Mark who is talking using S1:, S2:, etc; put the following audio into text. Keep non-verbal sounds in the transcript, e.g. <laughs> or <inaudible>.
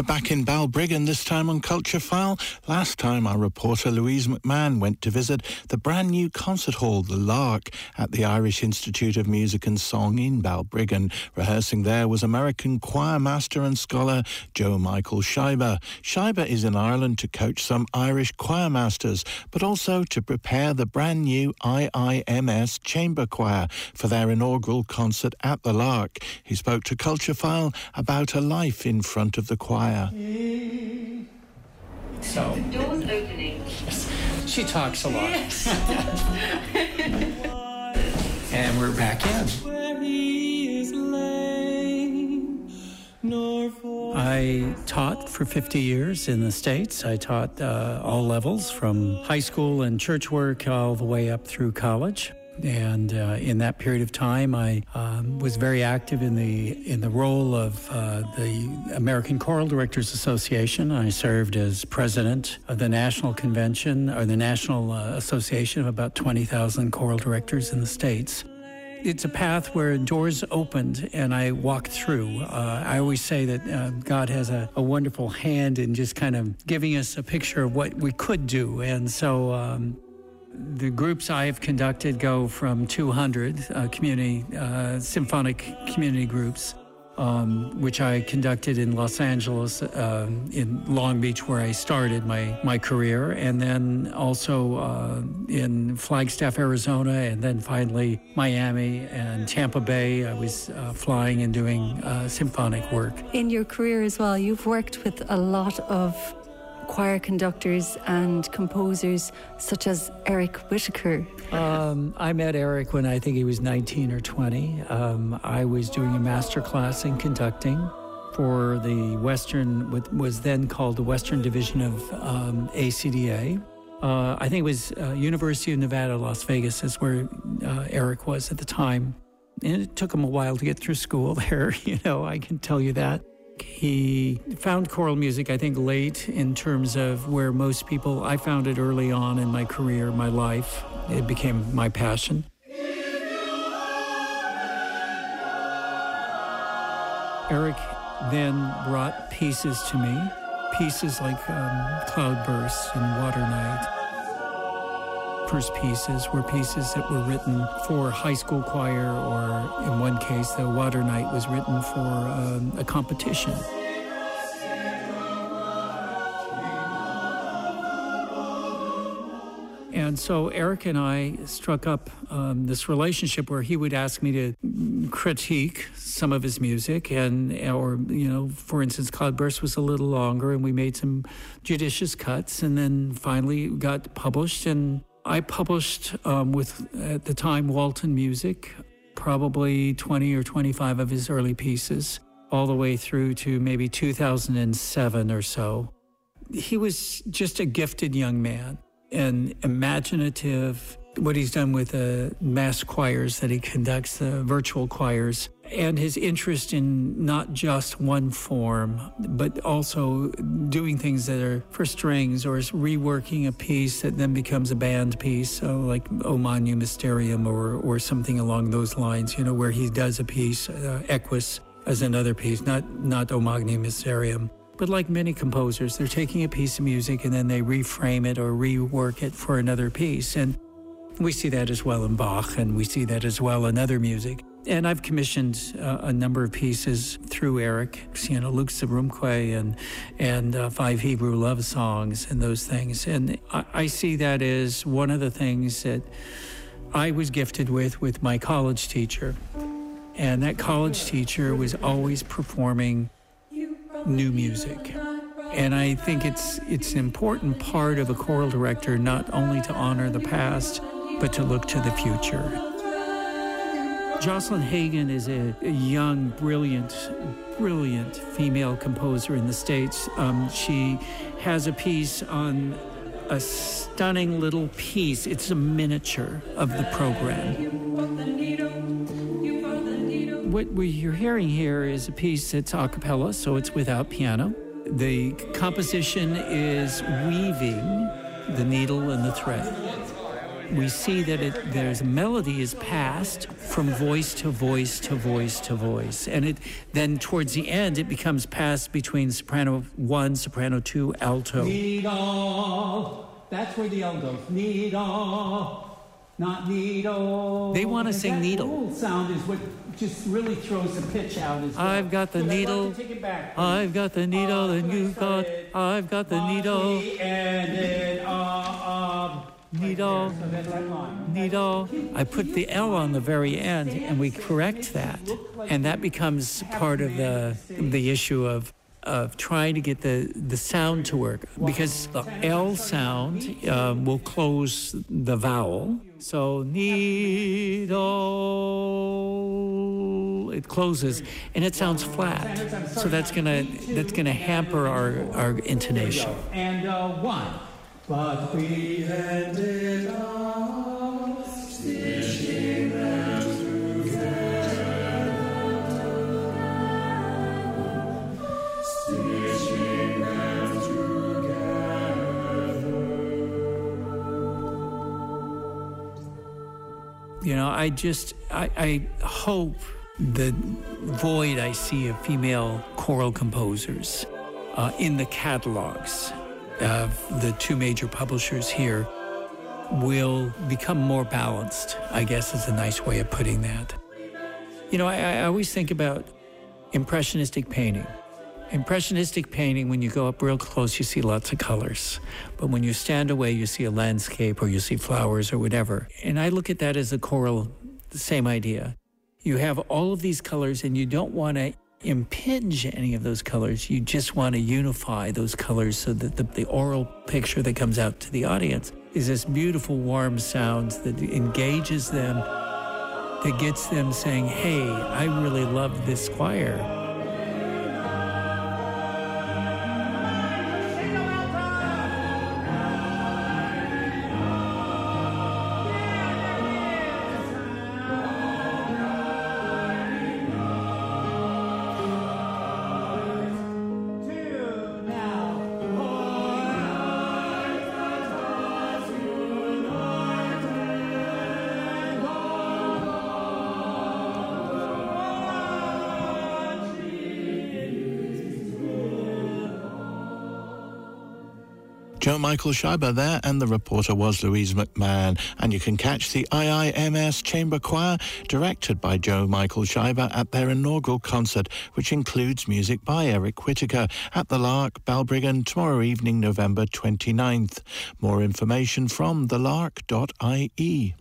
S1: We're back in Balbriggan, this time on Culture File. Last time, our reporter Louise McMahon went to visit the brand new concert hall, The Lark, at the Irish Institute of Music and Song in Balbriggan. Rehearsing there was American choir master and scholar Joe Michael Scheiber. Scheibe is in Ireland to coach some Irish choir masters, but also to prepare the brand new IIMS Chamber Choir for their inaugural concert at The Lark. He spoke to Culture File about a life in front of the choir fire.
S2: So, doors opening. She talks a lot. <laughs> and we're back in. I taught for 50 years in the States. I taught uh, all levels from high school and church work all the way up through college. And uh, in that period of time, I um, was very active in the in the role of uh, the American Choral Directors Association. I served as president of the national convention or the national uh, association of about 20,000 choral directors in the states. It's a path where doors opened and I walked through. Uh, I always say that uh, God has a, a, wonderful hand in just kind of giving us a picture of what we could do. And so um, the groups I have conducted go from 200 uh, community, uh, symphonic community groups, um, which I conducted in Los Angeles, uh, in Long Beach, where I started my, my career, and then also uh, in Flagstaff, Arizona, and then finally Miami and Tampa Bay. I was uh, flying and doing uh, symphonic work.
S3: In your career as well, you've worked with a lot of choir conductors and composers such as Eric Whitacre?
S2: Um, I met Eric when I think he was 19 or 20. Um, I was doing a master class in conducting for the Western, what was then called the Western Division of um, ACDA. Uh, I think it was uh, University of Nevada, Las Vegas, is where uh, Eric was at the time. And it took him a while to get through school <laughs> there, you know, I can tell you that. He found choral music, I think, late in terms of where most people, I found it early on in my career, my life. It became my passion. Eric then brought pieces to me, pieces like um, Cloudburst and Water Night first pieces were pieces that were written for high school choir, or in one case, the Water Night was written for um, a competition. And so Eric and I struck up um, this relationship where he would ask me to critique some of his music, and or you know, for instance, Cloudburst was a little longer, and we made some judicious cuts, and then finally got published. And I published um, with, at the time, Walton Music, probably 20 or 25 of his early pieces, all the way through to maybe 2007 or so. He was just a gifted young man and imaginative. What he's done with the mass choirs that he conducts, the virtual choirs, and his interest in not just one form, but also doing things that are for strings or reworking a piece that then becomes a band piece, so like O Mysterium or, or something along those lines, you know, where he does a piece, uh, Equus as another piece, not, not O Magnum Mysterium. But like many composers, they're taking a piece of music and then they reframe it or rework it for another piece. And we see that as well in Bach, and we see that as well in other music. And I've commissioned uh, a number of pieces through Eric, you know, Lux Aurumque and and uh, five Hebrew love songs and those things. And I, I see that as one of the things that I was gifted with with my college teacher. And that college teacher was always performing new music. And I think it's it's an important part of a choral director not only to honor the past, but to look to the future. Jocelyn Hagen is a, a young, brilliant, brilliant female composer in the States. Um, she has a piece on a stunning little piece. It's a miniature of the program. What you're hearing here is a piece that's a cappella, so it's without piano. The composition is weaving the needle and the thread. We see that it, there's melody is passed from voice to voice to voice to voice, and it then towards the end it becomes passed between soprano one, soprano two, alto.
S4: Needle. That's where the L goes. Needle. Not needle.
S2: They want to sing needle.
S4: sound is what just really throws the pitch out. As well.
S2: I've got the
S4: So
S2: needle.
S4: like take it back.
S2: I've got the needle,
S4: Uh,
S2: and you've got. I've got the needle,
S4: And then, uh, uh,
S2: needle. needle. I put the L on the very end, and we correct that, and that becomes part of the the issue of of trying to get the the sound to work because the L sound um, will close the vowel. So needle it closes and it sounds flat. So that's gonna that's gonna hamper our our intonation.
S4: And uh, one. But we ended up
S2: You know, I just, I, I hope the void I see of female choral composers uh, in the catalogs of the two major publishers here will become more balanced, I guess is a nice way of putting that. You know, I, I always think about impressionistic painting. Impressionistic painting, when you go up real close, you see lots of colors. But when you stand away, you see a landscape or you see flowers or whatever. And I look at that as a choral, the same idea. You have all of these colors and you don't want to impinge any of those colors. You just want to unify those colors so that the, the oral picture that comes out to the audience is this beautiful, warm sound that engages them, that gets them saying, hey, I really love this choir.
S1: Jo-Michael Scheibe there, and the reporter was Louise McMahon. And you can catch the IIMS Chamber Choir, directed by Jo-Michael Scheibe, at their inaugural concert, which includes music by Eric Whitacre at the Lark, Balbriggan, tomorrow evening, November 29th. More information from thelark.ie.